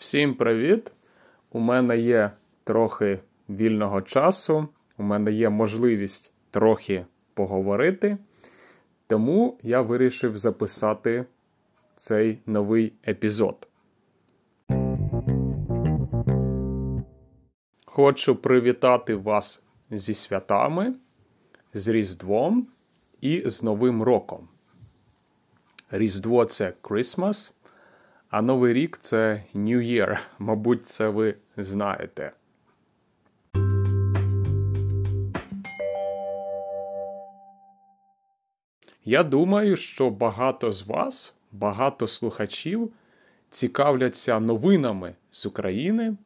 Всім привіт! У мене є трохи вільного часу, у мене є можливість трохи поговорити, тому я вирішив записати цей новий епізод. Хочу привітати вас зі святами, з Різдвом і з Новим роком. Різдво це Christmas, а Новий рік це New Year. Мабуть, це ви знаєте. Я думаю, що багато з вас, багато слухачів цікавляться новинами з України,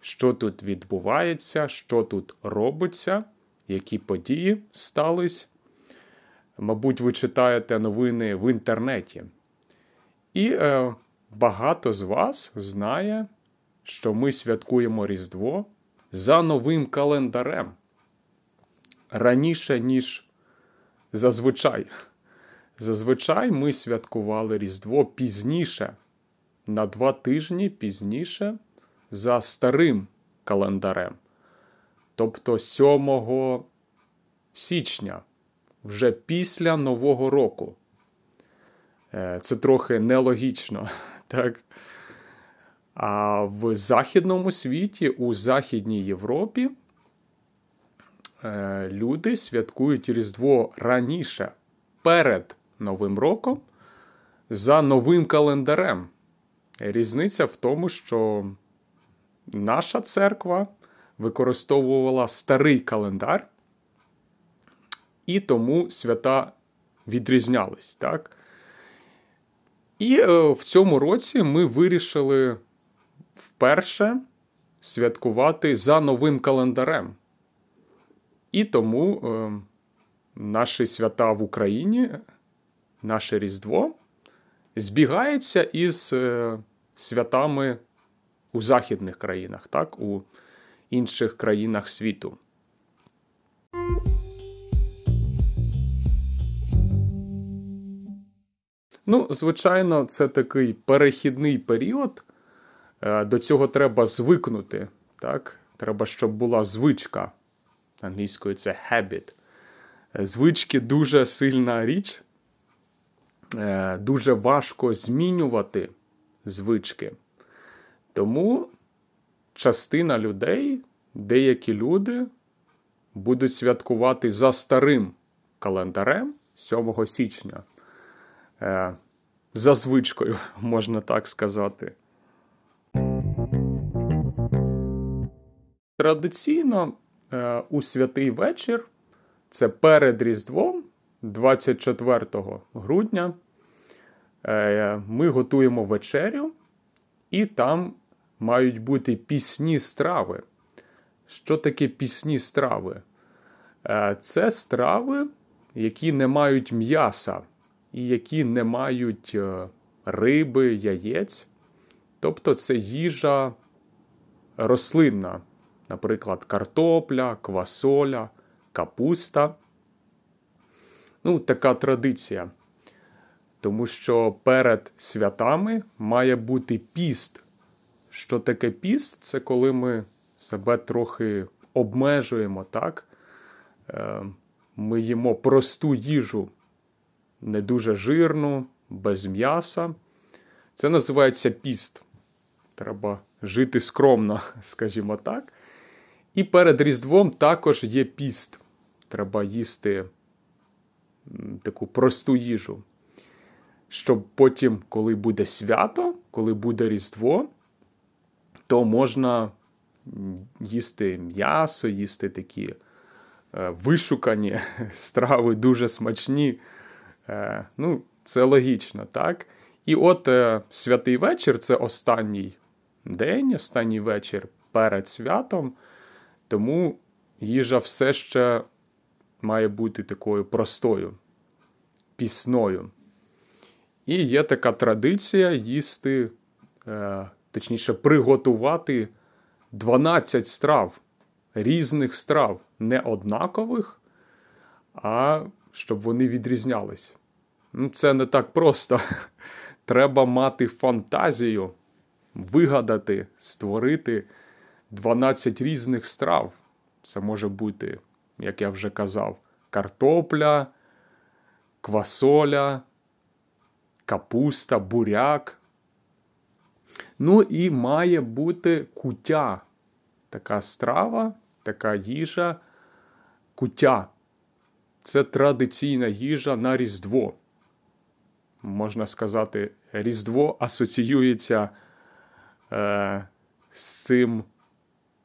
що тут відбувається, що тут робиться, які події стались. Мабуть, ви читаєте новини в інтернеті. І е, багато з вас знає, що ми святкуємо Різдво за новим календарем раніше, ніж зазвичай. Зазвичай ми святкували Різдво пізніше, на два тижні пізніше за старим календарем. Тобто 7 січня, вже після Нового року. Е, це трохи нелогічно. Так? А в Західному світі, у Західній Європі, е, люди святкують Різдво раніше, перед Новим роком, за новим календарем. Різниця в тому, що наша церква використовувала старий календар, і тому свята відрізнялись. так? І е, в цьому році ми вирішили вперше святкувати за новим календарем. І тому е, наші свята в Україні, наше Різдво, збігається із е, святами у західних країнах, так, у інших країнах світу. Ну, звичайно, це такий перехідний період. Е, до цього треба звикнути. так? Треба, щоб була звичка. Англійською це habit. Е, звички дуже сильна річ. Е, дуже важко змінювати звички. Тому частина людей, деякі люди будуть святкувати за старим календарем 7 січня. Е, за звичкою, можна так сказати. Традиційно е, у святий вечір, це перед Різдвом, 24 грудня, е, ми готуємо вечерю, і там мають бути пісні страви. Що таке пісні страви? Це страви, які не мають м'яса і які не мають е, риби, яєць. Тобто це їжа рослинна, наприклад, картопля, квасоля, капуста. Ну, така традиція. Тому що перед святами має бути піст. Що таке піст? Це коли ми себе трохи обмежуємо, так? Е, ми їмо просту їжу не дуже жирну, без м'яса. Це називається піст. Треба жити скромно, скажімо так. І перед Різдвом також є піст. Треба їсти таку просту їжу. Щоб потім, коли буде свято, коли буде Різдво, то можна їсти м'ясо, їсти такі е, вишукані страви, дуже смачні. Е, ну, Це логічно, так? І от е, святий вечір це останній день, останній вечір перед святом, тому їжа все ще має бути такою простою, пісною. І є така традиція їсти, е, точніше, приготувати 12 страв, різних страв, не однакових, а щоб вони відрізнялись. Ну, Це не так просто. Треба мати фантазію, вигадати, створити 12 різних страв. Це може бути, як я вже казав, картопля, квасоля, капуста, буряк. Ну і має бути кутя. Така страва, така їжа, кутя. Це традиційна їжа на Різдво. Можна сказати, Різдво асоціюється е, з цим,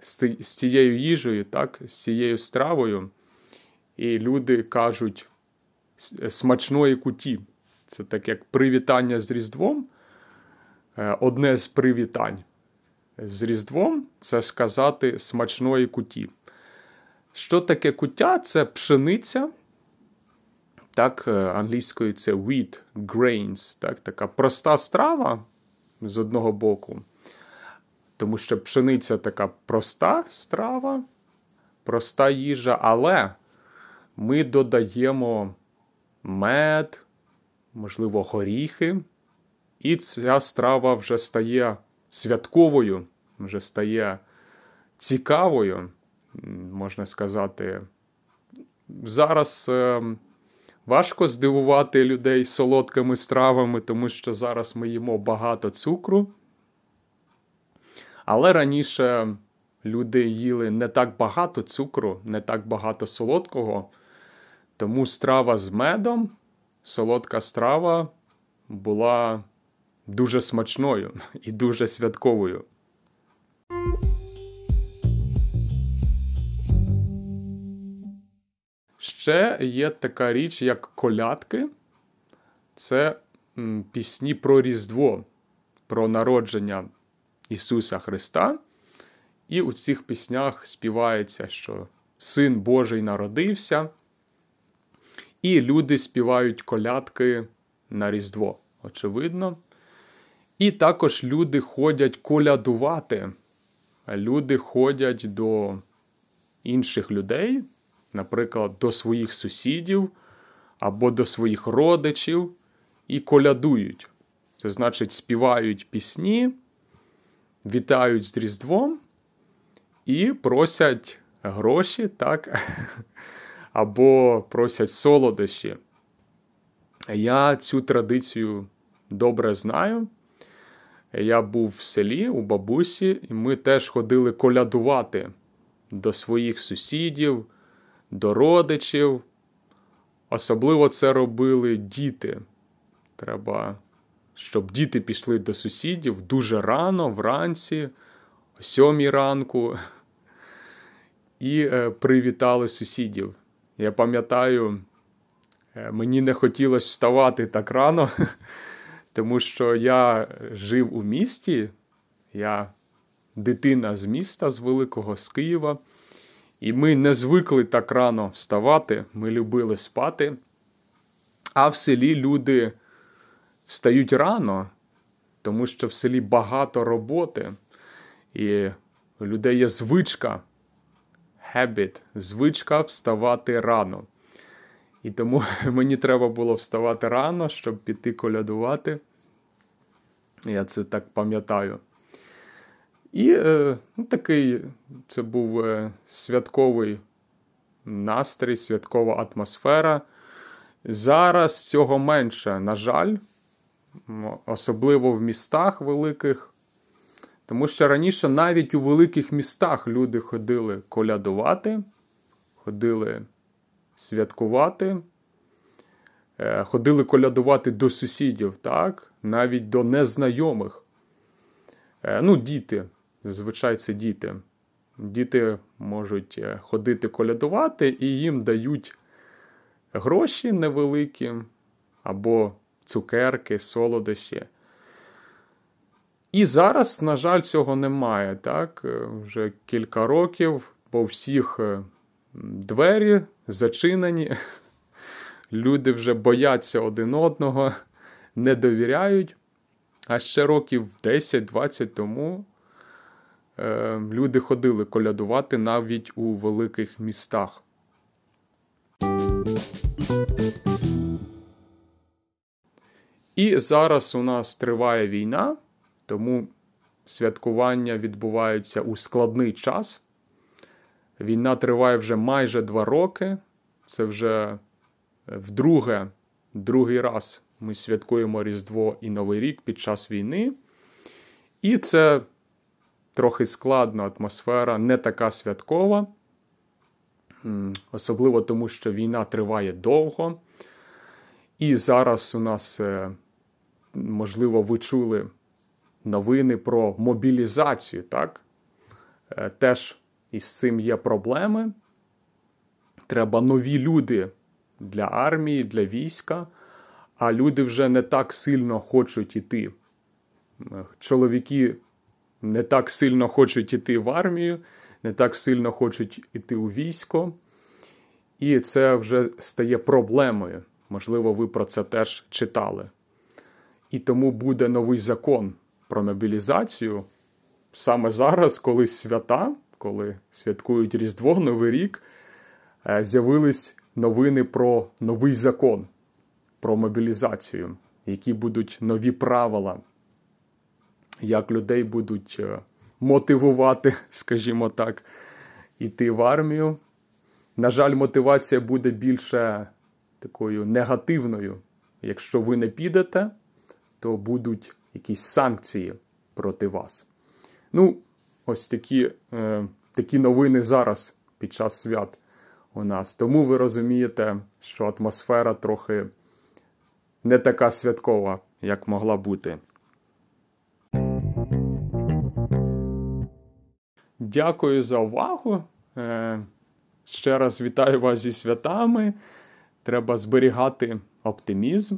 з, цією їжею, так, з цією стравою. І люди кажуть смачної куті. Це так як привітання з Різдвом. Е, одне з привітань з Різдвом це сказати смачної куті. Що таке куття? Це пшениця. Так, е, англійською це wheat, grains, так, така проста страва з одного боку. Тому що пшениця така проста страва, проста їжа, але ми додаємо мед, можливо, горіхи, і ця страва вже стає святковою, вже стає цікавою, можна сказати. Зараз е, важко здивувати людей солодкими стравами, тому що зараз ми їмо багато цукру. Але раніше люди їли не так багато цукру, не так багато солодкого. Тому страва з медом, солодка страва була дуже смачною і дуже святковою. Ще є така річ, як колядки. Це пісні про Різдво, про народження Ісуса Христа. І у цих піснях співається, що Син Божий народився. І люди співають колядки на Різдво, очевидно. І також люди ходять колядувати. Люди ходять до інших людей, наприклад, до своїх сусідів або до своїх родичів, і колядують. Це значить, співають пісні, вітають з Різдвом і просять гроші, так? або просять солодощі. Я цю традицію добре знаю. Я був в селі у бабусі, і ми теж ходили колядувати до своїх сусідів, до родичів. Особливо це робили діти. Треба, щоб діти пішли до сусідів дуже рано, вранці, о сьомій ранку, і е, привітали сусідів. Я пам'ятаю, е, мені не хотілося вставати так рано, тому що я жив у місті, я дитина з міста, з Великого, з Києва, і ми не звикли так рано вставати, ми любили спати. А в селі люди встають рано, тому що в селі багато роботи, і у людей є звичка habit, звичка вставати рано. І тому мені треба було вставати рано, щоб піти колядувати. Я це так пам'ятаю. І е, ну, такий це був е, святковий настрій, святкова атмосфера. Зараз цього менше, на жаль, особливо в містах великих. Тому що раніше навіть у великих містах люди ходили колядувати, ходили святкувати, е, ходили колядувати до сусідів, так? навіть до незнайомих. Ну, діти, зазвичай це діти. Діти можуть е, ходити колядувати і їм дають гроші невеликі або цукерки, солодощі. І зараз, на жаль, цього немає. так? Е, вже кілька років, по всіх е, двері зачинені. Люди вже бояться один одного, не довіряють. А ще років 10-20 тому люди ходили колядувати навіть у великих містах. І зараз у нас триває війна. Тому святкування відбуваються у складний час. Війна триває вже майже два роки. Це вже вдруге, другий раз ми святкуємо Різдво і Новий рік під час війни. І це трохи складна атмосфера, не така святкова. Особливо тому, що війна триває довго. І зараз у нас, е, можливо, ви чули новини про мобілізацію. так? Е, теж із цим є проблеми. Треба нові люди для армії, для війська, а люди вже не так сильно хочуть іти. Чоловіки не так сильно хочуть іти в армію, не так сильно хочуть іти у військо. І це вже стає проблемою. Можливо, ви про це теж читали. І тому буде новий закон про мобілізацію саме зараз, коли свята, коли святкують Різдво, Новий рік, е, з'явились новини про новий закон про мобілізацію, які будуть нові правила, як людей будуть е, мотивувати, скажімо так, іти в армію. На жаль, мотивація буде більше такою негативною. Якщо ви не підете, то будуть якісь санкції проти вас. Ну, ось такі, е, такі новини зараз під час свят у нас. Тому ви розумієте, що атмосфера трохи не така святкова, як могла бути. Дякую за увагу. Е, ще раз вітаю вас зі святами. Треба зберігати оптимізм.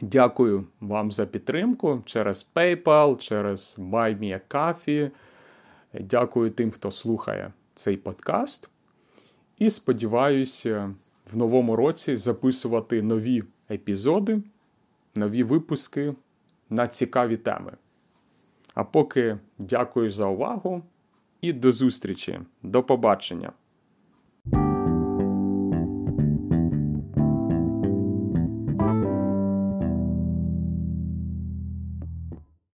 Дякую вам за підтримку через PayPal, через BuyMeACoffee. Дякую тим, хто слухає цей подкаст. І сподіваюся, в новому році записувати нові епізоди, нові випуски на цікаві теми. А поки дякую за увагу і до зустрічі. До побачення!